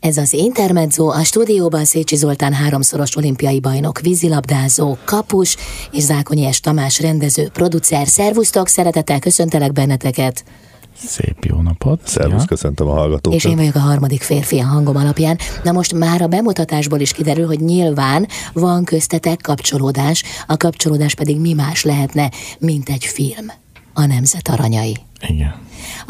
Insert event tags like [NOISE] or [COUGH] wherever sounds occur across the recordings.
Ez az Intermezzo, a stúdióban Szécsi Zoltán háromszoros olimpiai bajnok, vízilabdázó, kapus, és Zákonyi S. Tamás rendező, producer. Szervusztok, szeretettel köszöntelek benneteket! Szép jó napot! Szervusz, ja. köszöntöm a hallgatókat! És én vagyok a harmadik férfi a hangom alapján. Na most már a bemutatásból is kiderül, hogy nyilván van köztetek kapcsolódás, a kapcsolódás pedig mi más lehetne, mint egy film. A Nemzet Aranyai. Igen.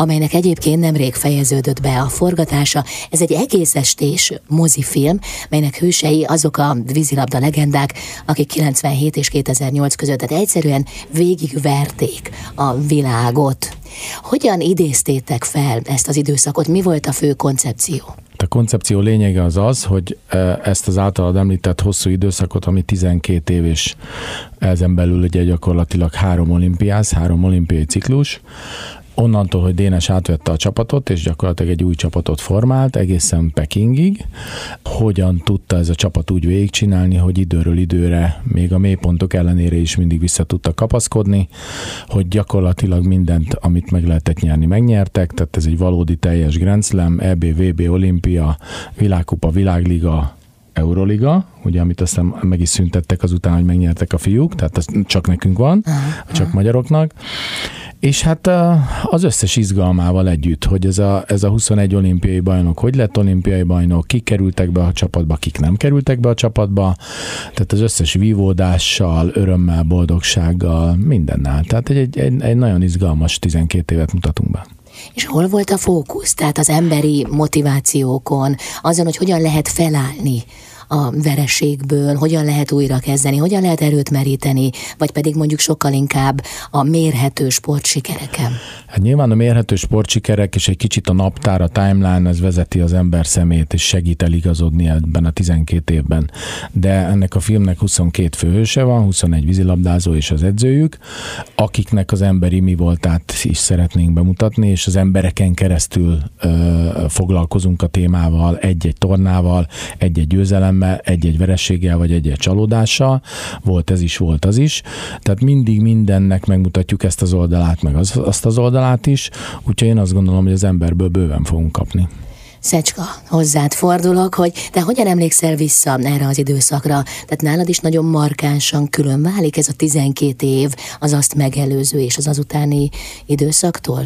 Amelynek egyébként nemrég fejeződött be a forgatása. Ez egy egész estés mozifilm, melynek hősei azok a vízilabda legendák, akik 97 és 2008 között tehát egyszerűen végigverték a világot. Hogyan idéztétek fel ezt az időszakot? Mi volt a fő koncepció? A koncepció lényege az az, hogy e, ezt az általad említett hosszú időszakot, ami 12 év és ezen belül ugye gyakorlatilag három olimpiáz, három olimpiai ciklus, onnantól, hogy Dénes átvette a csapatot, és gyakorlatilag egy új csapatot formált egészen Pekingig, hogyan tudta ez a csapat úgy végigcsinálni, hogy időről időre, még a mélypontok ellenére is mindig vissza tudta kapaszkodni, hogy gyakorlatilag mindent, amit meg lehetett nyerni, megnyertek, tehát ez egy valódi teljes Grand Slam, EB, VB, Olimpia, Világkupa, Világliga, Euroliga, ugye, amit aztán meg is szüntettek azután, hogy megnyertek a fiúk, tehát ez csak nekünk van, uh-huh. csak magyaroknak. És hát az összes izgalmával együtt, hogy ez a, ez a 21 olimpiai bajnok, hogy lett olimpiai bajnok, kik kerültek be a csapatba, kik nem kerültek be a csapatba, tehát az összes vívódással, örömmel, boldogsággal, mindennel. Tehát egy, egy, egy, egy nagyon izgalmas 12 évet mutatunk be. És hol volt a fókusz? Tehát az emberi motivációkon, azon, hogy hogyan lehet felállni a vereségből, hogyan lehet újra kezdeni, hogyan lehet erőt meríteni, vagy pedig mondjuk sokkal inkább a mérhető sportsikereken? Hát nyilván a mérhető sportsikerek és egy kicsit a naptár, a timeline, ez vezeti az ember szemét, és segít eligazodni ebben a 12 évben. De ennek a filmnek 22 főhőse van, 21 vízilabdázó és az edzőjük, akiknek az emberi mi voltát is szeretnénk bemutatni, és az embereken keresztül ö, foglalkozunk a témával, egy-egy tornával, egy-egy győzelem győzelemmel, egy-egy verességgel, vagy egy-egy csalódással, volt ez is, volt az is. Tehát mindig mindennek megmutatjuk ezt az oldalát, meg az, azt az oldalát is, úgyhogy én azt gondolom, hogy az emberből bőven fogunk kapni. Szecska, hozzád fordulok, hogy te hogyan emlékszel vissza erre az időszakra? Tehát nálad is nagyon markánsan külön válik ez a 12 év az azt megelőző és az azutáni időszaktól?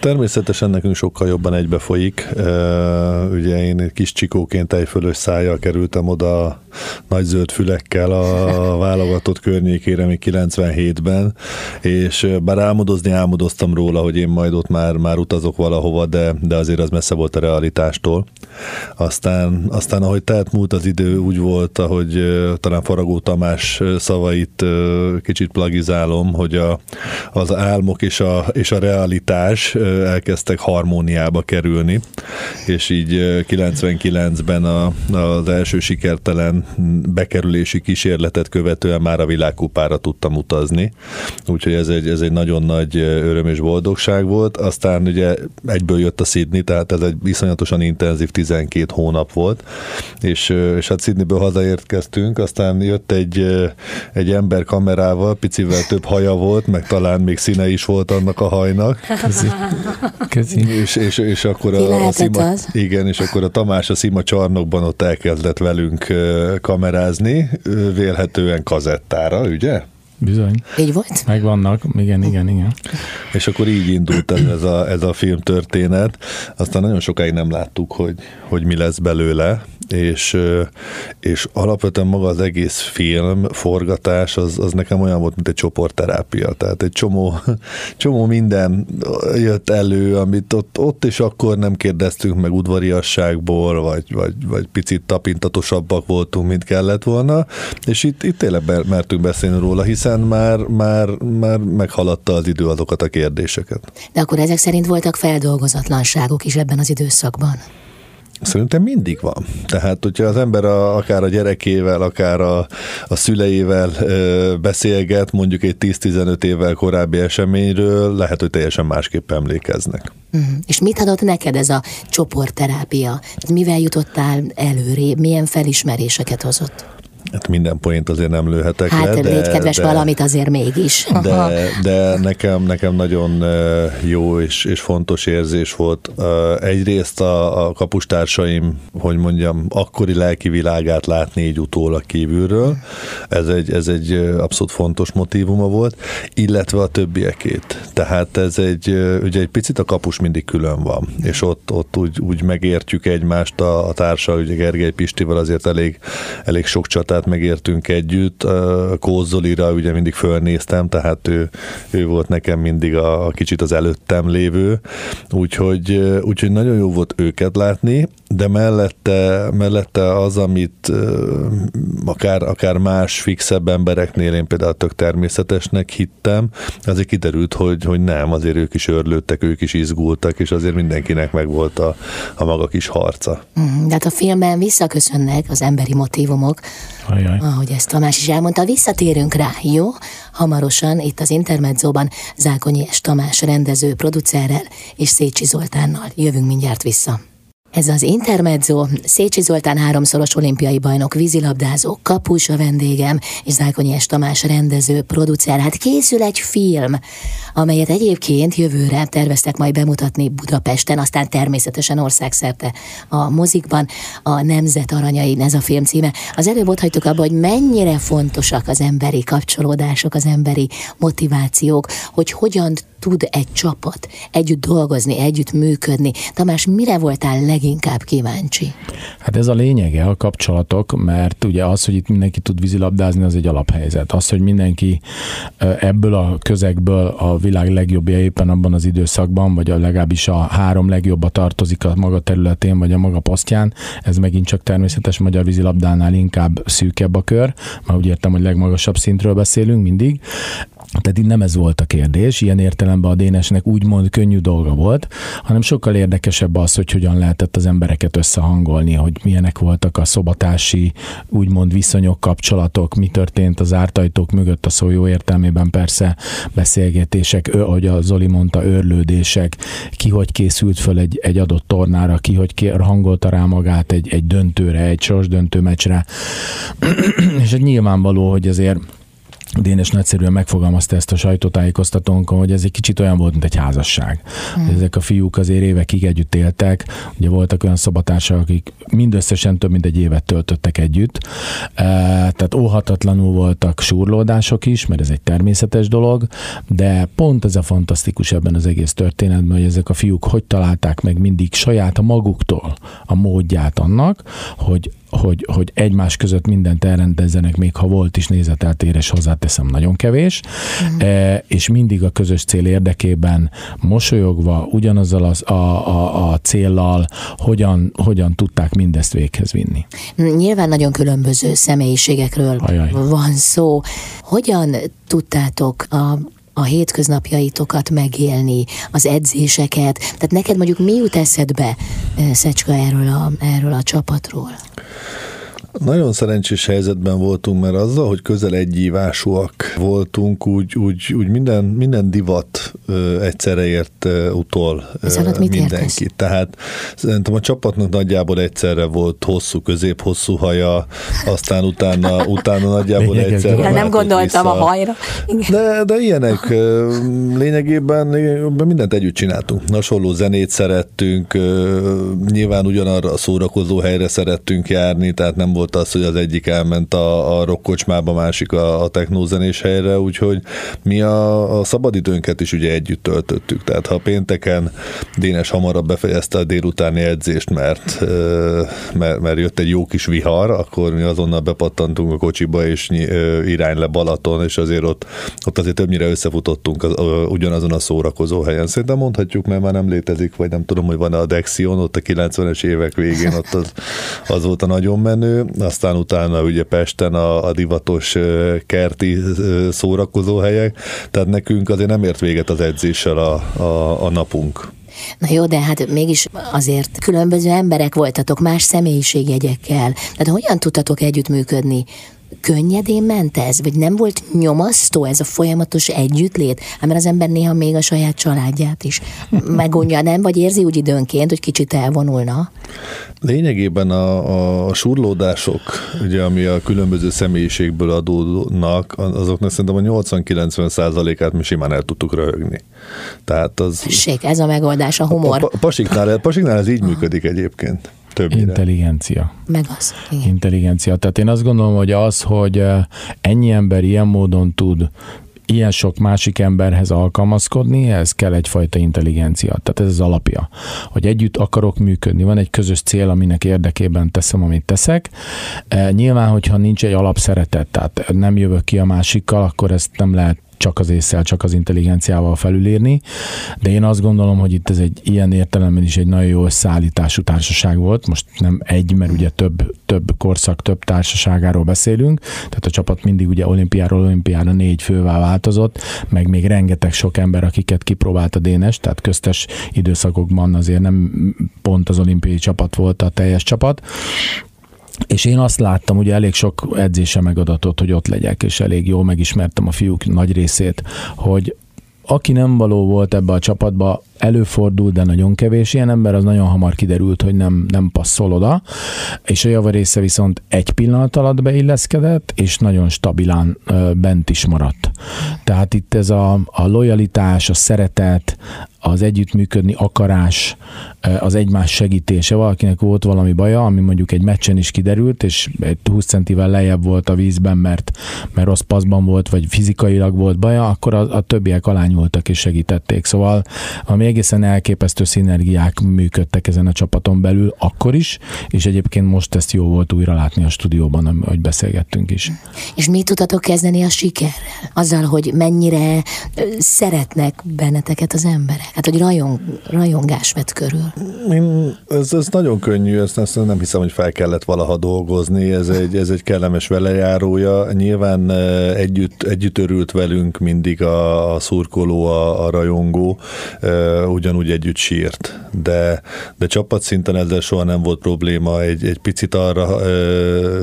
Természetesen nekünk sokkal jobban egybe folyik. Ugye én kis csikóként fölös szájjal kerültem oda nagy zöld fülekkel a válogatott környékére még 97-ben, és bár álmodozni álmodoztam róla, hogy én majd ott már, már utazok valahova, de, de azért az messze volt a realitástól. Aztán, aztán ahogy telt múlt az idő, úgy volt, ahogy talán Faragó Tamás szavait kicsit plagizálom, hogy a, az álmok és a, és a realitás elkezdtek harmóniába kerülni, és így 99-ben a, az első sikertelen bekerülési kísérletet követően már a világkupára tudtam utazni, úgyhogy ez egy, ez egy nagyon nagy öröm és boldogság volt. Aztán ugye egyből jött a Sydney, tehát ez egy iszonyatosan intenzív 12 hónap volt, és, és hát Sydneyből hazaérkeztünk, aztán jött egy, egy ember kamerával, picivel több haja volt, meg talán még színe is volt annak a hajnak. Köszi. Köszi. És, és, és akkor a, a Szima, az? igen, és akkor a Tamás a Szima csarnokban ott elkezdett velünk kamerázni, vélhetően kazettára, ugye? Bizony. Így volt? Megvannak, igen, igen, igen. És akkor így indult ez a, ez a film történet. Aztán nagyon sokáig nem láttuk, hogy, hogy mi lesz belőle, és, és alapvetően maga az egész film, forgatás, az, az nekem olyan volt, mint egy csoportterápia. Tehát egy csomó, [LAUGHS] csomó minden jött elő, amit ott, ott és akkor nem kérdeztünk meg udvariasságból, vagy, vagy, vagy picit tapintatosabbak voltunk, mint kellett volna, és itt, itt tényleg mertünk beszélni róla, hiszen már, már, már meghaladta az idő azokat a kérdéseket. De akkor ezek szerint voltak feldolgozatlanságok is ebben az időszakban? Szerintem mindig van. Tehát, hogyha az ember a, akár a gyerekével, akár a, a szüleivel ö, beszélget, mondjuk egy 10-15 évvel korábbi eseményről, lehet, hogy teljesen másképp emlékeznek. Uh-huh. És mit adott neked ez a csoportterápia? Mivel jutottál előrébb? Milyen felismeréseket hozott? Hát minden point azért nem lőhetek hát, le. Hát légy kedves, de, valamit azért mégis. De, de nekem, nekem nagyon jó és, és fontos érzés volt. Egyrészt a, a kapustársaim, hogy mondjam, akkori lelki világát látni így utólag kívülről. Ez egy, ez egy abszolút fontos motivuma volt, illetve a többiekét. Tehát ez egy, ugye egy picit a kapus mindig külön van, és ott, ott úgy, úgy megértjük egymást a, a társa, ugye Gergely Pistivel azért elég, elég sok csatát megértünk együtt. Kózolira ugye mindig fölnéztem, tehát ő, ő volt nekem mindig a, a kicsit az előttem lévő, úgyhogy, úgyhogy nagyon jó volt őket látni, de mellette, mellette az, amit akár, akár más fixebb embereknél én például tök természetesnek hittem, azért kiderült, hogy, hogy nem, azért ők is örlődtek, ők is izgultak, és azért mindenkinek megvolt a, a maga kis harca. Mm, de hát a filmben visszaköszönnek az emberi motivumok, Ajaj. ahogy ezt Tamás is elmondta, visszatérünk rá, jó? Hamarosan itt az Intermedzóban Zákonyi és Tamás rendező, producerrel és Szécsi Zoltánnal. Jövünk mindjárt vissza. Ez az Intermezzo, Szécsi Zoltán háromszoros olimpiai bajnok, vízilabdázó, kapus a vendégem, és Zákonyi és Tamás rendező, producer. Hát készül egy film, amelyet egyébként jövőre terveztek majd bemutatni Budapesten, aztán természetesen országszerte a mozikban. A Nemzet Aranyai, ez a film címe. Az előbb ott hagytuk abba, hogy mennyire fontosak az emberi kapcsolódások, az emberi motivációk, hogy hogyan tud egy csapat együtt dolgozni, együtt működni. Tamás, mire voltál leginkább kíváncsi? Hát ez a lényege a kapcsolatok, mert ugye az, hogy itt mindenki tud vízilabdázni, az egy alaphelyzet. Az, hogy mindenki ebből a közegből a világ legjobbja éppen abban az időszakban, vagy a legalábbis a három legjobba tartozik a maga területén, vagy a maga posztján, ez megint csak természetes magyar vízilabdánál inkább szűkebb a kör, mert úgy értem, hogy legmagasabb szintről beszélünk mindig. Tehát itt nem ez volt a kérdés, ilyen értelemben a Dénesnek úgymond könnyű dolga volt, hanem sokkal érdekesebb az, hogy hogyan lehetett az embereket összehangolni, hogy milyenek voltak a szobatási úgymond viszonyok, kapcsolatok, mi történt az ártajtók mögött a szó jó értelmében persze beszélgetések, ahogy a Zoli mondta, őrlődések, ki hogy készült föl egy, egy adott tornára, ki hogy hangolta rá magát egy, egy döntőre, egy sorsdöntő meccsre. [CLEARS THROAT] És egy nyilvánvaló, hogy azért Dénes nagyszerűen megfogalmazta ezt a sajtótájékoztatónkon, hogy ez egy kicsit olyan volt, mint egy házasság. Hmm. Ezek a fiúk azért évekig együtt éltek, ugye voltak olyan szobatársak, akik mindösszesen több mint egy évet töltöttek együtt, e, tehát óhatatlanul voltak súrlódások is, mert ez egy természetes dolog, de pont ez a fantasztikus ebben az egész történetben, hogy ezek a fiúk hogy találták meg mindig saját a maguktól a módját annak, hogy hogy, hogy egymás között mindent elrendezzenek, még ha volt is nézeteltérés, hozzáteszem nagyon kevés, mm. e, és mindig a közös cél érdekében mosolyogva, ugyanazzal az, a, a, a céllal, hogyan, hogyan tudták mindezt véghez vinni. Nyilván nagyon különböző személyiségekről Ajaj. van szó. Hogyan tudtátok a a hétköznapjaitokat megélni, az edzéseket. Tehát neked mondjuk mi jut eszedbe, eh, Szecska, erről a, erről a csapatról? Nagyon szerencsés helyzetben voltunk, mert azzal, hogy közel egyívásúak voltunk, úgy, úgy, úgy minden, minden divat ö, egyszerre ért ö, utol ö, mit mindenki. Értesz? Tehát szerintem a csapatnak nagyjából egyszerre volt hosszú, közép-hosszú haja, aztán utána, [LAUGHS] utána nagyjából Lényegek egyszerre. Nem gondoltam vissza. a hajra. De, de ilyenek lényegében mindent együtt csináltunk. Hasonló zenét szerettünk, nyilván ugyanarra a szórakozó helyre szerettünk járni, tehát nem volt az, hogy az egyik elment a, a rockkocsmába, másik a, a technózenés helyre, úgyhogy mi a, a szabadidőnket is ugye együtt töltöttük. Tehát ha pénteken Dénes hamarabb befejezte a délutáni edzést, mert, mert, mert jött egy jó kis vihar, akkor mi azonnal bepattantunk a kocsiba, és irány le Balaton, és azért ott, ott azért többnyire összefutottunk az, ugyanazon a szórakozó helyen. Szerintem mondhatjuk, mert már nem létezik, vagy nem tudom, hogy van a Dexion, ott a 90-es évek végén, ott az, az volt a nagyon menő aztán utána ugye Pesten a, a divatos kerti szórakozóhelyek, tehát nekünk azért nem ért véget az edzéssel a, a, a napunk. Na jó, de hát mégis azért különböző emberek voltatok, más személyiségjegyekkel. Tehát hogyan tudtatok együttműködni? Könnyedén ment ez? Vagy nem volt nyomasztó ez a folyamatos együttlét? Hát mert az ember néha még a saját családját is megonja, nem? Vagy érzi úgy időnként, hogy kicsit elvonulna? Lényegében a, a surlódások, ugye, ami a különböző személyiségből adódnak, azoknak szerintem a 80-90 százalékát mi simán el tudtuk röhögni. Tehát az... Ség, ez a megoldás, a humor. A, a, a pasiknál, pasiknál ez így működik egyébként. Többnyire. Intelligencia. Meg az. Igen. Intelligencia. Tehát én azt gondolom, hogy az, hogy ennyi ember ilyen módon tud ilyen sok másik emberhez alkalmazkodni, ez kell egyfajta intelligencia. Tehát ez az alapja, hogy együtt akarok működni. Van egy közös cél, aminek érdekében teszem, amit teszek. E, nyilván, hogyha nincs egy alapszeretet, tehát nem jövök ki a másikkal, akkor ezt nem lehet csak az észsel, csak az intelligenciával felülírni, de én azt gondolom, hogy itt ez egy ilyen értelemben is egy nagyon jó összeállítású társaság volt, most nem egy, mert ugye több, több korszak, több társaságáról beszélünk, tehát a csapat mindig ugye olimpiáról olimpiára négy fővel változott, meg még rengeteg sok ember, akiket kipróbált a Dénes, tehát köztes időszakokban azért nem pont az olimpiai csapat volt a teljes csapat, és én azt láttam, ugye elég sok edzése megadatott, hogy ott legyek, és elég jól megismertem a fiúk nagy részét, hogy aki nem való volt ebbe a csapatba, előfordul, de nagyon kevés ilyen ember, az nagyon hamar kiderült, hogy nem, nem passzol oda, és a java része viszont egy pillanat alatt beilleszkedett, és nagyon stabilán bent is maradt. Tehát itt ez a, a lojalitás, a szeretet, az együttműködni akarás, az egymás segítése. Valakinek volt valami baja, ami mondjuk egy meccsen is kiderült, és egy 20 centivel lejjebb volt a vízben, mert, mert rossz paszban volt, vagy fizikailag volt baja, akkor a, a többiek alányultak és segítették. Szóval ami egészen elképesztő szinergiák működtek ezen a csapaton belül akkor is, és egyébként most ezt jó volt újra látni a stúdióban, ahogy beszélgettünk is. És mit tudtatok kezdeni a sikerrel? Azzal, hogy mennyire szeretnek benneteket az emberek? Hát, hogy rajong, rajongás vett körül. Én, ez, ez nagyon könnyű, ezt, ezt nem hiszem, hogy fel kellett valaha dolgozni, ez egy, ez egy kellemes velejárója. Nyilván együtt, együtt örült velünk mindig a, a szurkoló, a, a rajongó, ugyanúgy együtt sírt, de, de csapatszinten ezzel soha nem volt probléma. Egy, egy picit arra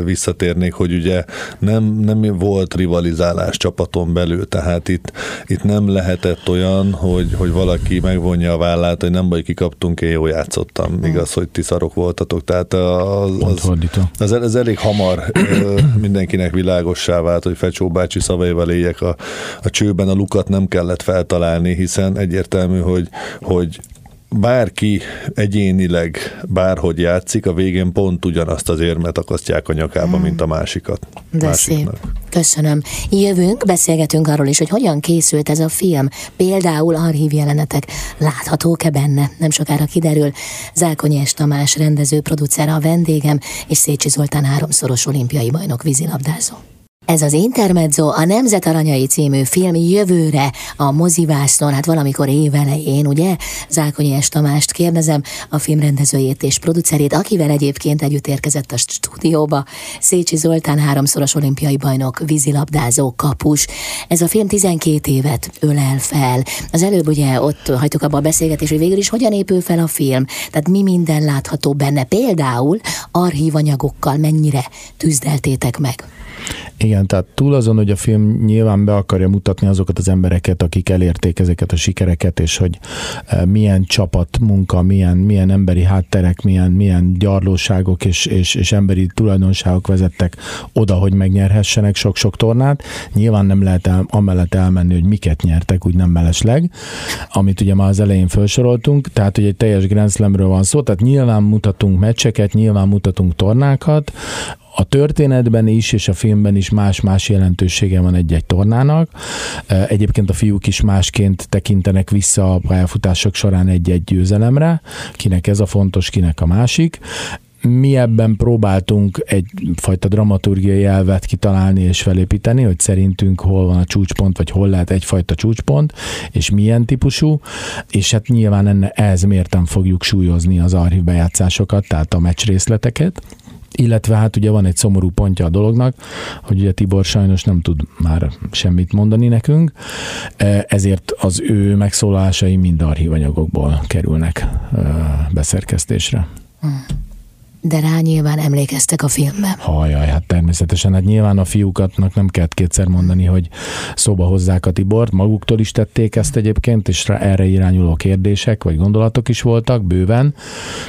visszatérnék, hogy ugye nem, nem volt rivalizálás csapaton belül, tehát itt, itt nem lehetett olyan, hogy, hogy valaki megvonja a vállát, hogy nem baj, kikaptunk, én jól játszottam. Hmm. Igaz, hogy ti szarok voltatok. Tehát az, az, az, az elég hamar [CLEARS THROAT] mindenkinek világossá vált, hogy Fecsó bácsi szavaival éljek a, a csőben, a lukat nem kellett feltalálni, hiszen egyértelmű, hogy, hogy bárki egyénileg bárhogy játszik, a végén pont ugyanazt az érmet akasztják a nyakába, hmm. mint a másikat. De másiknak. szép. Köszönöm. Jövünk, beszélgetünk arról is, hogy hogyan készült ez a film. Például archív jelenetek láthatók-e benne? Nem sokára kiderül. Zákonyi Tamás rendező, producer a vendégem, és Szécsi Zoltán háromszoros olimpiai bajnok vízilabdázó. Ez az Intermezzo, a Nemzet Aranyai című film jövőre a mozivásznon, hát valamikor évelején, ugye? Zákonyi Es Tamást kérdezem, a film rendezőjét és producerét, akivel egyébként együtt érkezett a stúdióba, Szécsi Zoltán háromszoros olimpiai bajnok, vízilabdázó, kapus. Ez a film 12 évet ölel fel. Az előbb ugye ott hagytuk abba a beszélgetést, hogy végül is hogyan épül fel a film, tehát mi minden látható benne, például archívanyagokkal mennyire tűzdeltétek meg. Igen, tehát túl azon, hogy a film nyilván be akarja mutatni azokat az embereket, akik elérték ezeket a sikereket, és hogy e, milyen csapat munka, milyen, milyen emberi hátterek, milyen, milyen gyarlóságok és, és, és emberi tulajdonságok vezettek oda, hogy megnyerhessenek sok-sok tornát. Nyilván nem lehet el, amellett elmenni, hogy miket nyertek, úgy nem mellesleg, amit ugye már az elején felsoroltunk, tehát hogy egy teljes Grand Slamről van szó, tehát nyilván mutatunk meccseket, nyilván mutatunk tornákat, a történetben is, és a filmben is más-más jelentősége van egy-egy tornának. Egyébként a fiúk is másként tekintenek vissza a pályafutások során egy-egy győzelemre, kinek ez a fontos, kinek a másik. Mi ebben próbáltunk egyfajta dramaturgiai elvet kitalálni és felépíteni, hogy szerintünk hol van a csúcspont, vagy hol lehet egyfajta csúcspont, és milyen típusú, és hát nyilván enne, ehhez mértem fogjuk súlyozni az archív bejátszásokat, tehát a meccs részleteket illetve hát ugye van egy szomorú pontja a dolognak, hogy ugye Tibor sajnos nem tud már semmit mondani nekünk, e, ezért az ő megszólalásai mind archívanyagokból kerülnek e, beszerkesztésre. De rá nyilván emlékeztek a filmben. Hajaj, hát természetesen, hát nyilván a fiúkatnak nem kellett kétszer mondani, hogy szóba hozzák a Tibort, maguktól is tették ezt egyébként, és erre irányuló kérdések vagy gondolatok is voltak bőven.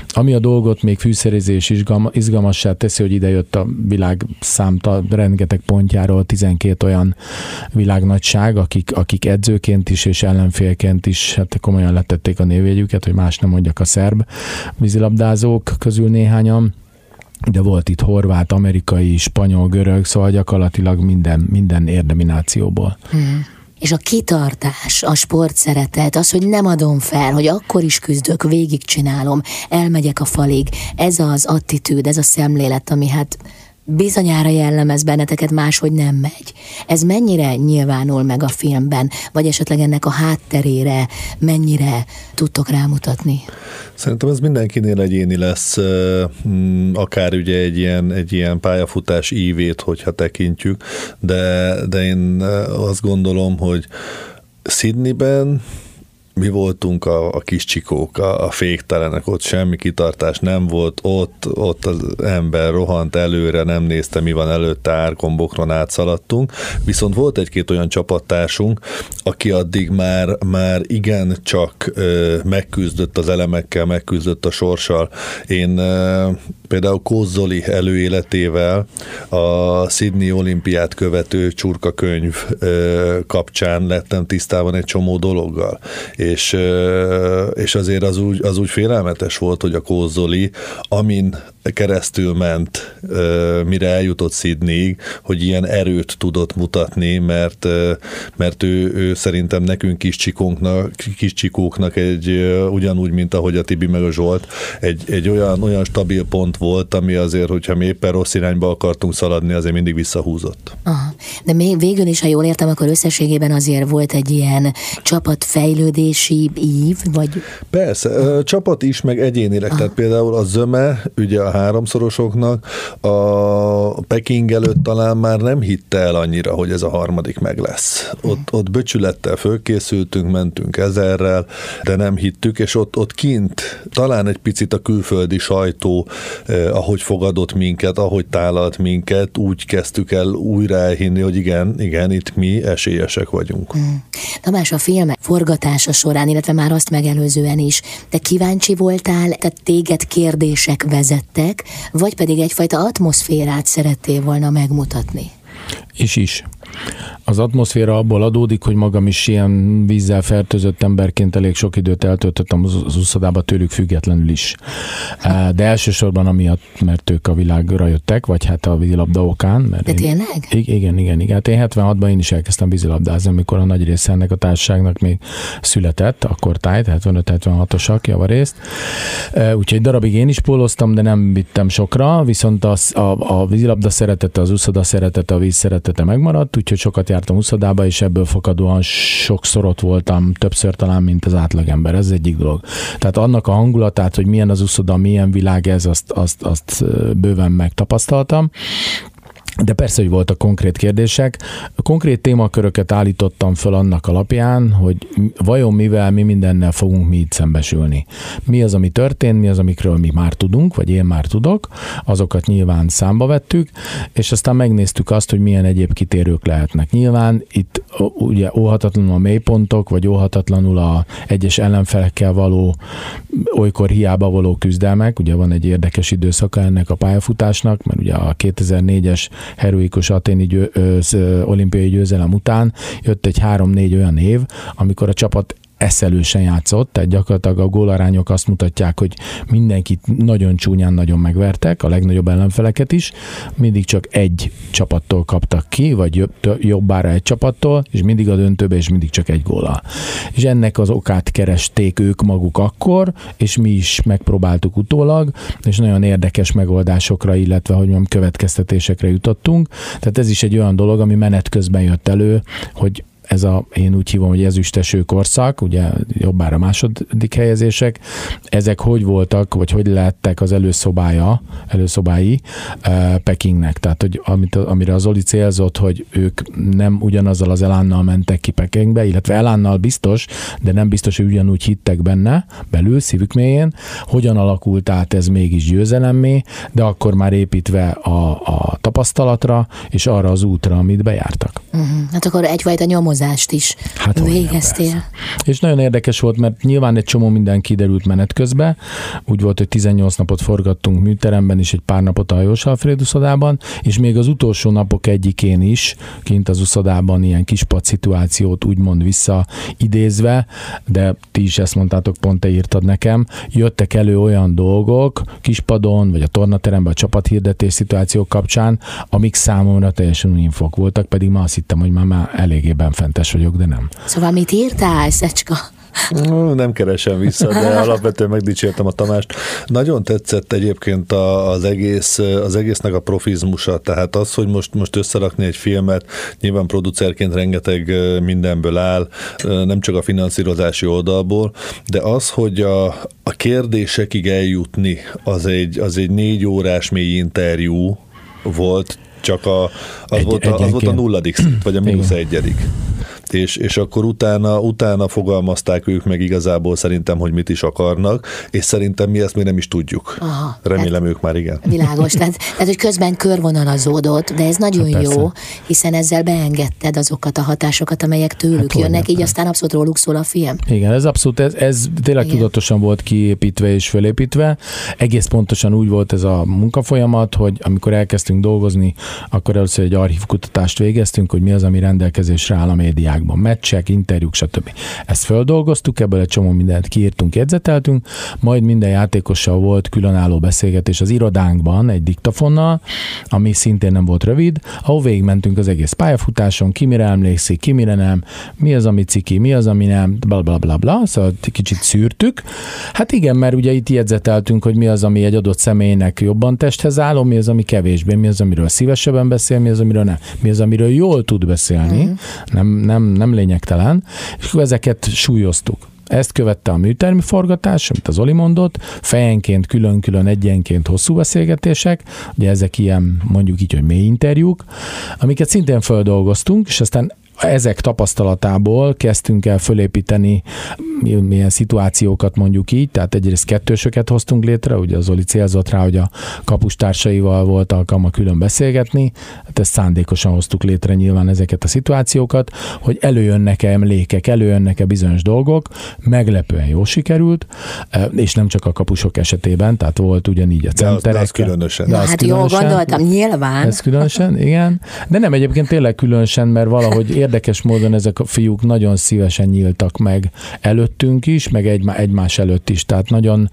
Ami a dolgot még fűszerezés izgalmassá teszi, hogy idejött a világ számta rengeteg pontjáról 12 olyan világnagyság, akik, akik edzőként is és ellenfélként is hát komolyan letették a névjegyüket, hogy más nem mondjak a szerb vízilabdázók közül néhányan de volt itt horvát, amerikai, spanyol, görög, szóval gyakorlatilag minden, minden érdeminációból. Hmm. És a kitartás, a sport szeretet, az, hogy nem adom fel, hogy akkor is küzdök, végigcsinálom, elmegyek a falig, ez az attitűd, ez a szemlélet, ami hát bizonyára jellemez benneteket, máshogy nem megy. Ez mennyire nyilvánul meg a filmben, vagy esetleg ennek a hátterére mennyire tudtok rámutatni? Szerintem ez mindenkinél egyéni lesz, mm, akár ugye egy ilyen, egy ilyen pályafutás ívét, hogyha tekintjük, de, de én azt gondolom, hogy Sydneyben mi voltunk a, a kis csikók, a, a féktelenek, ott semmi kitartás nem volt, ott, ott az ember rohant előre, nem nézte, mi van előtte, árkombokron átszaladtunk, viszont volt egy-két olyan csapattársunk, aki addig már, már igen csak ö, megküzdött az elemekkel, megküzdött a sorssal. Én ö, például Kozzoli előéletével a Sydney olimpiát követő csurka könyv ö, kapcsán lettem tisztában egy csomó dologgal. És, és azért az úgy, az úgy félelmetes volt, hogy a Kózoli, amin keresztül ment, mire eljutott Sydneyig, hogy ilyen erőt tudott mutatni, mert, mert ő, ő szerintem nekünk kis kis csikóknak egy ugyanúgy, mint ahogy a Tibi meg a Zsolt, egy, egy olyan, olyan stabil pont volt, ami azért, hogyha mi éppen rossz irányba akartunk szaladni, azért mindig visszahúzott. Aha. De még végül is, ha jól értem, akkor összességében azért volt egy ilyen csapatfejlődési ív, vagy... Persze, csapat is, meg egyénileg, Aha. tehát például a zöme, ugye a háromszorosoknak a Peking előtt talán már nem hitte el annyira, hogy ez a harmadik meg lesz. Ott, ott böcsülettel fölkészültünk, mentünk ezerrel, de nem hittük, és ott, ott kint talán egy picit a külföldi sajtó, eh, ahogy fogadott minket, ahogy tálalt minket, úgy kezdtük el újra elhinni, hogy igen, igen, itt mi esélyesek vagyunk. Hmm. Tamás, a film forgatása során, illetve már azt megelőzően is, te kíváncsi voltál, tehát téged kérdések vezettek, vagy pedig egyfajta atmoszférát szerettél volna megmutatni? És is. Az atmoszféra abból adódik, hogy magam is ilyen vízzel fertőzött emberként elég sok időt eltöltöttem az uszodába tőlük függetlenül is. De elsősorban amiatt, mert ők a világra jöttek, vagy hát a vízilabda okán. Mert De tényleg? Én, igen, igen, igen. Hát én 76-ban én is elkezdtem vízilabdázni, amikor a nagy része ennek a társaságnak még született, akkor tájt, 75-76-osak javarészt. Úgyhogy darabig én is póloztam, de nem vittem sokra, viszont az, a, a vízilabda szeretete, az uszoda szeretete, a víz szeretete megmaradt, úgyhogy sokat jártam uszodába, és ebből fakadóan sokszor ott voltam, többször talán, mint az átlagember. Ez egyik dolog. Tehát annak a hangulatát, hogy milyen az uszoda, milyen világ ez, azt, azt, azt bőven megtapasztaltam. De persze, hogy voltak konkrét kérdések. Konkrét témaköröket állítottam föl annak alapján, hogy vajon mivel, mi mindennel fogunk mi itt szembesülni. Mi az, ami történt, mi az, amikről mi már tudunk, vagy én már tudok, azokat nyilván számba vettük, és aztán megnéztük azt, hogy milyen egyéb kitérők lehetnek. Nyilván itt ugye óhatatlanul a mélypontok, vagy óhatatlanul a egyes ellenfelekkel való olykor hiába való küzdelmek, ugye van egy érdekes időszaka ennek a pályafutásnak, mert ugye a 2004-es heroikus aténi győ, ö, olimpiai győzelem után. Jött egy három-négy olyan év, amikor a csapat eszelősen játszott, tehát gyakorlatilag a gólarányok azt mutatják, hogy mindenkit nagyon csúnyán nagyon megvertek, a legnagyobb ellenfeleket is, mindig csak egy csapattól kaptak ki, vagy jobb, jobbára egy csapattól, és mindig a döntőbe, és mindig csak egy góla. És ennek az okát keresték ők maguk akkor, és mi is megpróbáltuk utólag, és nagyon érdekes megoldásokra, illetve hogy mondjam, következtetésekre jutottunk. Tehát ez is egy olyan dolog, ami menet közben jött elő, hogy ez a, én úgy hívom, hogy ezüsteső korszak, ugye jobbára második helyezések, ezek hogy voltak, vagy hogy lettek az előszobája, előszobái uh, Pekingnek. Tehát, hogy amit, amire az Oli célzott, hogy ők nem ugyanazzal az elánnal mentek ki Pekingbe, illetve elánnal biztos, de nem biztos, hogy ugyanúgy hittek benne, belül, szívük mélyén, hogyan alakult át ez mégis győzelemmé, de akkor már építve a, a tapasztalatra, és arra az útra, amit bejártak. Uh-huh. Hát akkor egyfajta nyomozást is hát végeztél. És nagyon érdekes volt, mert nyilván egy csomó minden kiderült menet közben. Úgy volt, hogy 18 napot forgattunk műteremben, és egy pár napot a Hajós Alfred uszodában, és még az utolsó napok egyikén is, kint az uszodában ilyen kis szituációt úgymond vissza idézve, de ti is ezt mondtátok, pont te írtad nekem, jöttek elő olyan dolgok, kispadon, vagy a tornateremben, a csapathirdetés szituációk kapcsán, amik számomra teljesen új infok voltak, pedig ma azt hittem, hogy már, már eléggé benfentes vagyok, de nem. Szóval mit írtál, Szecska? Nem keresem vissza, de [LAUGHS] alapvetően megdicsértem a Tamást. Nagyon tetszett egyébként az, egész, az egésznek a profizmusa, tehát az, hogy most, most összerakni egy filmet, nyilván producerként rengeteg mindenből áll, nem csak a finanszírozási oldalból, de az, hogy a, a kérdésekig eljutni, az egy, az egy négy órás mély interjú volt, csak a, az, egy, volt a, az volt a nulladik szint, vagy a mínusz egyedik és, és akkor utána, utána fogalmazták ők meg igazából szerintem, hogy mit is akarnak, és szerintem mi ezt még nem is tudjuk. Aha, Remélem hát, ők már igen. Világos, tehát, tehát hogy közben körvonalazódott, de ez nagyon hát jó, hiszen ezzel beengedted azokat a hatásokat, amelyek tőlük hát, jönnek, így aztán abszolút róluk szól a film. Igen, ez abszolút, ez, ez tényleg igen. tudatosan volt kiépítve és felépítve. Egész pontosan úgy volt ez a munkafolyamat, hogy amikor elkezdtünk dolgozni, akkor először egy archívkutatást végeztünk, hogy mi az, ami rendelkezésre áll a médiák világban, meccsek, interjúk, stb. Ezt földolgoztuk, ebből egy csomó mindent kiírtunk, jegyzeteltünk, majd minden játékossal volt különálló beszélgetés az irodánkban egy diktafonnal, ami szintén nem volt rövid, ahol végigmentünk az egész pályafutáson, ki mire emlékszik, ki mire nem, mi az, ami ciki, mi az, ami nem, bla bla bla bla, szóval kicsit szűrtük. Hát igen, mert ugye itt jegyzeteltünk, hogy mi az, ami egy adott személynek jobban testhez álló, mi az, ami kevésbé, mi az, amiről szívesebben beszél, mi az, amiről nem, mi az, amiről jól tud beszélni, mm. nem, nem nem lényegtelen, és akkor ezeket súlyoztuk. Ezt követte a műtermi forgatás, amit az Oli mondott, fejenként, külön-külön, egyenként hosszú beszélgetések, ugye ezek ilyen mondjuk így, hogy mély interjúk, amiket szintén földolgoztunk, és aztán ezek tapasztalatából kezdtünk el fölépíteni milyen szituációkat mondjuk így, tehát egyrészt kettősöket hoztunk létre, ugye az Oli célzott rá, hogy a kapustársaival volt alkalma külön beszélgetni, hát ezt szándékosan hoztuk létre nyilván ezeket a szituációkat, hogy előjönnek-e emlékek, előjönnek-e bizonyos dolgok, meglepően jó sikerült, e, és nem csak a kapusok esetében, tehát volt ugyanígy a centerek. De az, de az különösen. De az hát különösen, jól gondoltam, nyilván. Ez különösen, igen. De nem egyébként tényleg különösen, mert valahogy érdekes módon ezek a fiúk nagyon szívesen nyíltak meg előttünk is, meg egy, egymás előtt is. Tehát nagyon,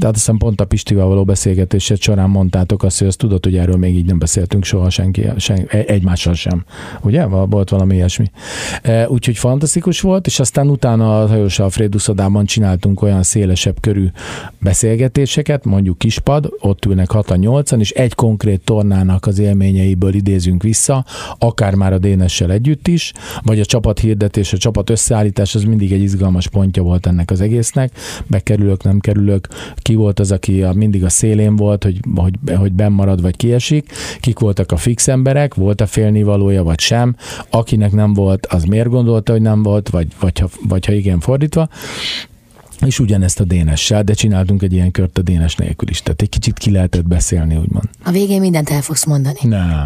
azt hiszem pont a Pistivel való beszélgetésed során mondtátok azt, hogy azt tudod, hogy erről még így nem beszéltünk soha senki, sen, e, egymással sem. Ugye? Volt valami ilyesmi. E, úgyhogy fantasztikus volt, és aztán utána a Hajós Alfred uszodában csináltunk olyan szélesebb körű beszélgetéseket, mondjuk kispad, ott ülnek 6 8 és egy konkrét tornának az élményeiből idézünk vissza, akár már a Dénessel együtt is, vagy a csapat hirdetés, a csapat összeállítás, az mindig egy izgalmas pontja volt ennek az egésznek. Bekerülök, nem kerülök, ki volt az, aki a, mindig a szélén volt, hogy, hogy, hogy marad vagy kiesik, kik voltak a fix emberek, volt a félnivalója, vagy sem, akinek nem volt, az miért gondolta, hogy nem volt, vagy, vagy, ha, vagy ha igen, fordítva. És ugyanezt a Dénessel, de csináltunk egy ilyen kört a Dénes nélkül is. Tehát egy kicsit ki lehetett beszélni, úgymond. A végén mindent el fogsz mondani. Nem.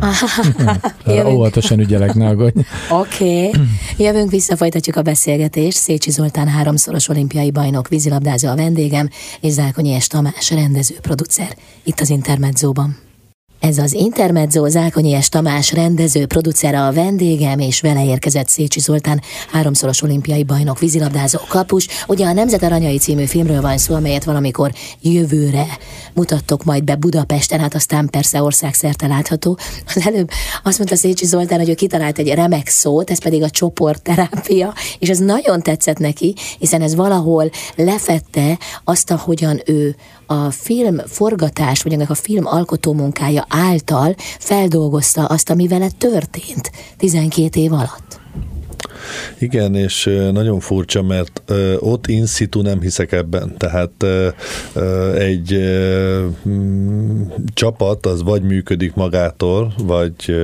[LAUGHS] [LAUGHS] Óvatosan ügyelek, ne aggódj. Oké. Okay. Jövünk vissza, folytatjuk a beszélgetést. Szécsi Zoltán háromszoros olimpiai bajnok, vízilabdázó a vendégem, és Zákonyi és Tamás rendező, producer. Itt az Intermedzóban. Ez az Intermezzo Zákonyi Tamás rendező, producere a vendégem, és vele érkezett Szécsi Zoltán, háromszoros olimpiai bajnok, vízilabdázó kapus. Ugye a Nemzet Aranyai című filmről van szó, amelyet valamikor jövőre mutattok majd be Budapesten, hát aztán persze országszerte látható. Az előbb azt mondta Szécsi Zoltán, hogy ő kitalált egy remek szót, ez pedig a csoportterápia, és ez nagyon tetszett neki, hiszen ez valahol lefette azt, ahogyan ő a film forgatás, vagy ennek a film alkotó munkája által feldolgozta azt, ami vele történt 12 év alatt. Igen, és nagyon furcsa, mert ott in situ nem hiszek ebben. Tehát egy csapat az vagy működik magától, vagy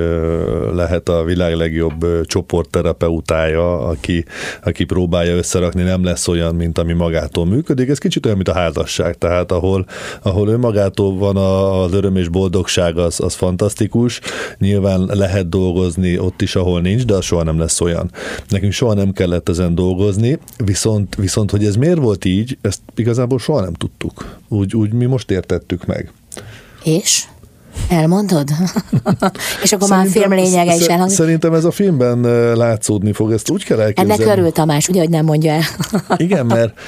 lehet a világ legjobb csoportterapeutája, aki, aki próbálja összerakni, nem lesz olyan, mint ami magától működik. Ez kicsit olyan, mint a házasság, tehát ahol, ahol önmagától van az öröm és boldogság, az, az fantasztikus. Nyilván lehet dolgozni ott is, ahol nincs, de az soha nem lesz olyan. Nekünk soha nem kellett ezen dolgozni, viszont, viszont hogy ez miért volt így, ezt igazából soha nem tudtuk. Úgy, úgy mi most értettük meg. És? Elmondod? [LAUGHS] és akkor szerintem, már a film lényege is elhangzik. Szerintem ez a filmben látszódni fog, ezt úgy kell elképzelni. Ennek örül Tamás, ugye, hogy nem mondja el. [LAUGHS] Igen, mert,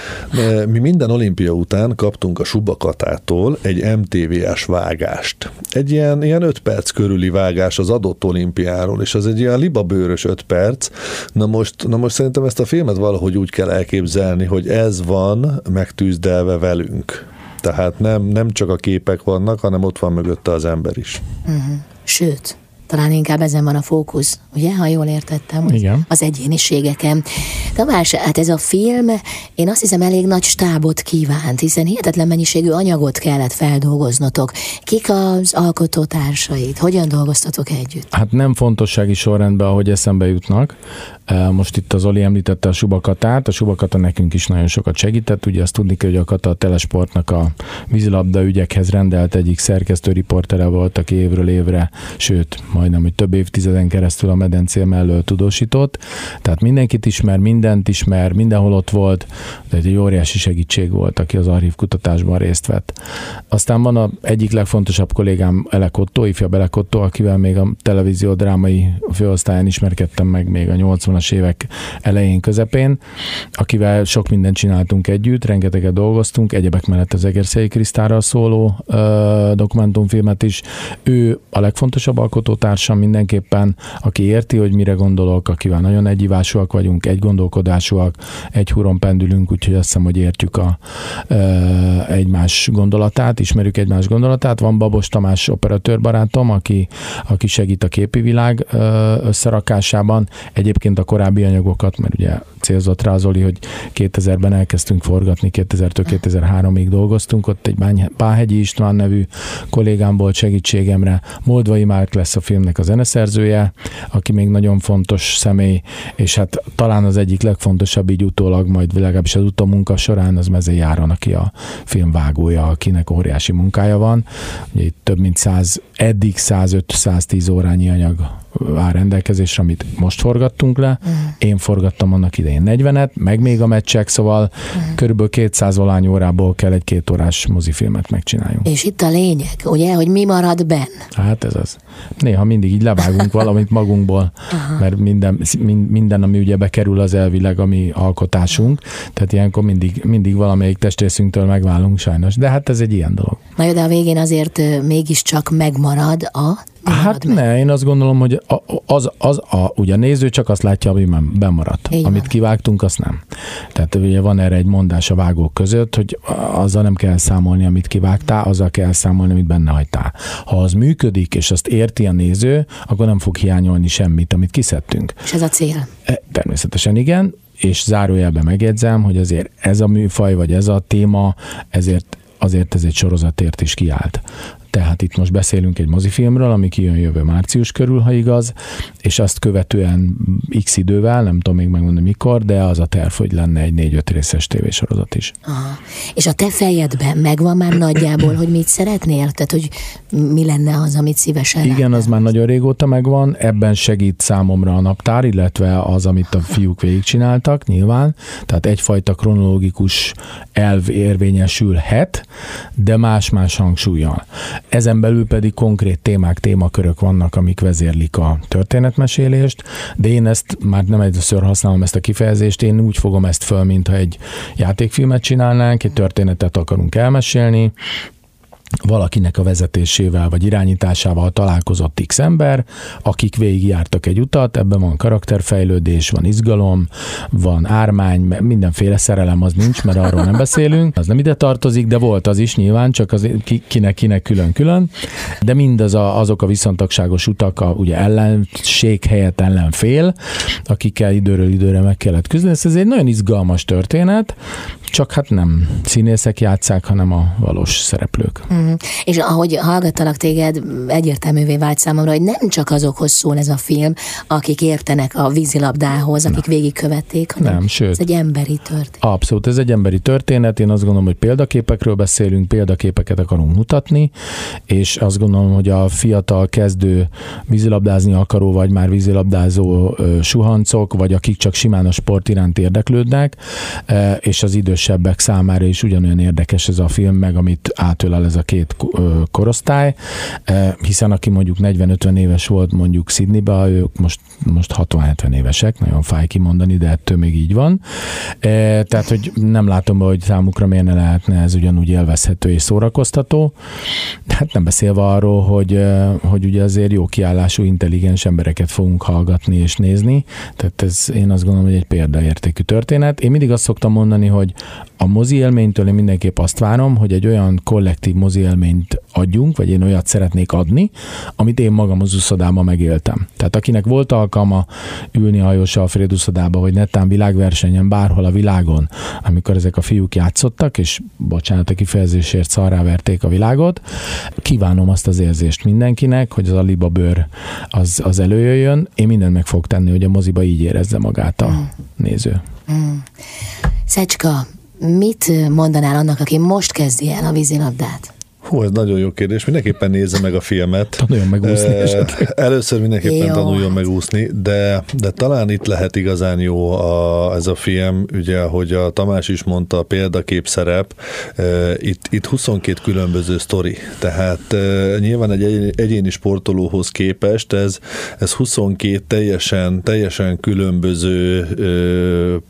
mi minden olimpia után kaptunk a Subakatától egy MTV-s vágást. Egy ilyen, ilyen öt perc körüli vágás az adott olimpiáról, és az egy ilyen libabőrös öt perc. Na most, na most szerintem ezt a filmet valahogy úgy kell elképzelni, hogy ez van megtűzdelve velünk. Tehát nem, nem csak a képek vannak, hanem ott van mögötte az ember is. Uh-huh. Sőt, talán inkább ezen van a fókusz, ugye, ha jól értettem, Igen. az egyéniségeken. Tamás, hát ez a film, én azt hiszem elég nagy stábot kívánt, hiszen hihetetlen mennyiségű anyagot kellett feldolgoznotok. Kik az alkotótársait? Hogyan dolgoztatok együtt? Hát nem fontossági sorrendben, ahogy eszembe jutnak. Most itt az Oli említette a Subakatát, a Subakata nekünk is nagyon sokat segített, ugye azt tudni kell, hogy a Kata a Telesportnak a vízilabda ügyekhez rendelt egyik szerkesztő riportere volt, aki évről évre, sőt, majdnem, hogy több évtizeden keresztül a medencé mellől tudósított, tehát mindenkit ismer, mindent ismer, mindenhol ott volt, de egy óriási segítség volt, aki az archív kutatásban részt vett. Aztán van a egyik legfontosabb kollégám Elekotto, ifjabb Elekotto, akivel még a televízió drámai főosztályán ismerkedtem meg még a 80 80-as évek elején, közepén, akivel sok mindent csináltunk együtt, rengeteget dolgoztunk, egyebek mellett az Egerszei Krisztára szóló ö, dokumentumfilmet is. Ő a legfontosabb alkotótársam mindenképpen, aki érti, hogy mire gondolok, akivel nagyon egyivásúak vagyunk, egy gondolkodásúak, egy húron pendülünk, úgyhogy azt hiszem, hogy értjük a, ö, egymás gondolatát, ismerjük egymás gondolatát. Van Babos Tamás operatőr barátom, aki, aki segít a képi világ összerakásában. Egyébként a korábbi anyagokat, mert ugye célzott rá Zoli, hogy 2000-ben elkezdtünk forgatni, 2000-től 2003-ig dolgoztunk, ott egy Páhegyi István nevű kollégám volt segítségemre, Moldvai Márk lesz a filmnek a zeneszerzője, aki még nagyon fontos személy, és hát talán az egyik legfontosabb így utólag, majd legalábbis az utómunka során az Mezei Járon, aki a film vágója, akinek óriási munkája van. Ugye itt több mint 100, eddig 105-110 órányi anyag áll rendelkezésre, amit most forgattunk le. Uh-huh. Én forgattam annak idején 40-et, meg még a meccsek, szóval uh-huh. körülbelül 200 valány órából kell egy két órás mozifilmet megcsináljunk. És itt a lényeg, ugye, hogy mi marad benn? Hát ez az. Néha mindig így levágunk [LAUGHS] valamit magunkból, uh-huh. mert minden, minden, ami ugye bekerül az elvileg a mi alkotásunk, tehát ilyenkor mindig, mindig valamelyik testrészünktől megválunk sajnos. De hát ez egy ilyen dolog. Na jó, de a végén azért mégiscsak megmarad a Hát ne, én azt gondolom, hogy az, az a, ugye a néző csak azt látja, ami bemaradt. Így Amit van. kivágtunk, azt nem. Tehát ugye van erre egy mondás a vágók között, hogy azzal nem kell számolni, amit kivágtál, azzal kell számolni, amit benne hagytál. Ha az működik, és azt érti a néző, akkor nem fog hiányolni semmit, amit kiszedtünk. És ez a cél? E, természetesen igen, és zárójelben megjegyzem, hogy azért ez a műfaj, vagy ez a téma, ezért azért ez egy sorozatért is kiállt. Tehát itt most beszélünk egy mozifilmről, ami kijön jövő március körül, ha igaz, és azt követően x idővel, nem tudom még megmondani mikor, de az a terv, hogy lenne egy négy-öt részes tévésorozat is. Aha. És a te fejedben megvan már nagyjából, hogy mit szeretnél? Tehát, hogy mi lenne az, amit szívesen Igen, látnál? az már nagyon régóta megvan, ebben segít számomra a naptár, illetve az, amit a fiúk végigcsináltak, nyilván. Tehát egyfajta kronológikus elv érvényesülhet, de más-más hangsúlyjal. Ezen belül pedig konkrét témák, témakörök vannak, amik vezérlik a történetmesélést, de én ezt már nem egyszerűen használom ezt a kifejezést, én úgy fogom ezt föl, mintha egy játékfilmet csinálnánk, egy történetet akarunk elmesélni, valakinek a vezetésével vagy irányításával találkozott X ember, akik végigjártak egy utat, ebben van karakterfejlődés, van izgalom, van ármány, mindenféle szerelem az nincs, mert arról nem beszélünk, az nem ide tartozik, de volt az is nyilván, csak az kinek-kinek külön-külön, de mindaz a, azok a viszontagságos utak, a, ugye ellenség helyett ellenfél, akikkel időről időre meg kellett küzdeni. Ez egy nagyon izgalmas történet, csak hát nem színészek játszák, hanem a valós szereplők. Mm. És ahogy hallgattalak téged, egyértelművé vált számomra, hogy nem csak azokhoz szól ez a film, akik értenek a vízilabdához, akik nem. végigkövették, hanem nem, sőt, ez egy emberi történet. Abszolút, ez egy emberi történet. Én azt gondolom, hogy példaképekről beszélünk, példaképeket akarunk mutatni, és azt gondolom, hogy a fiatal kezdő vízilabdázni akaró, vagy már vízilabdázó suhancok, vagy akik csak simán a sport iránt érdeklődnek, és az idősebbek számára is ugyanolyan érdekes ez a film, meg amit átölel ez a két korosztály, hiszen aki mondjuk 40-50 éves volt mondjuk Sydneybe, ők most, most 60-70 évesek, nagyon fáj kimondani, de ettől még így van. Tehát, hogy nem látom, hogy számukra miért ne lehetne ez ugyanúgy élvezhető és szórakoztató. Hát nem beszélve arról, hogy, hogy ugye azért jó kiállású, intelligens embereket fogunk hallgatni és nézni, tehát ez én azt gondolom, hogy egy példaértékű történet. Én mindig azt szoktam mondani, hogy a mozi élménytől én mindenképp azt várom, hogy egy olyan kollektív mozi élményt adjunk, vagy én olyat szeretnék adni, amit én magam az uszodában megéltem. Tehát akinek volt alkalma ülni a hajóssal a Fred uszodába, vagy netán világversenyen bárhol a világon, amikor ezek a fiúk játszottak, és bocsánat a kifejezésért szarrá verték a világot, kívánom azt az érzést mindenkinek, hogy az aliba bőr az, az előjöjjön. Én mindent meg fog tenni, hogy a moziba így érezze magát a mm. néző. Mm. Szecska, mit mondanál annak, aki most kezdi el a vízilabdát? Hú, ez nagyon jó kérdés. Mindenképpen nézze meg a filmet. Tanuljon megúszni esetleg. Először mindenképpen jó. tanuljon megúszni, de, de talán itt lehet igazán jó a, ez a film, ugye, hogy a Tamás is mondta, a példakép szerep, itt, itt 22 különböző sztori, tehát nyilván egy egyéni sportolóhoz képest ez, ez 22 teljesen, teljesen különböző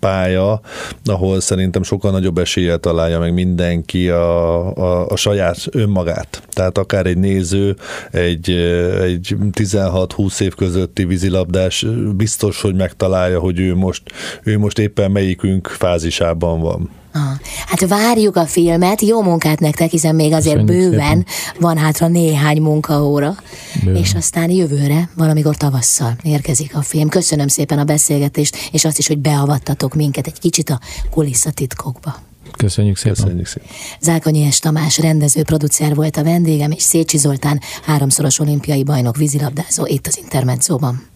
pálya, ahol szerintem sokkal nagyobb eséllyel találja meg mindenki a, a, a saját önmagát. Tehát akár egy néző, egy, egy 16-20 év közötti vízilabdás biztos, hogy megtalálja, hogy ő most, ő most éppen melyikünk fázisában van. Hát várjuk a filmet, jó munkát nektek, hiszen még azért Köszönjük bőven szépen. van hátra néhány munkaóra, bőven. és aztán jövőre, valamikor tavasszal érkezik a film. Köszönöm szépen a beszélgetést, és azt is, hogy beavattatok minket egy kicsit a kulisszatitkokba. Köszönjük szépen. Köszönjük szépen. Zákonyi és Tamás rendező, producer volt a vendégem, és Szécsi Zoltán háromszoros olimpiai bajnok vízilabdázó itt az Intermedzóban.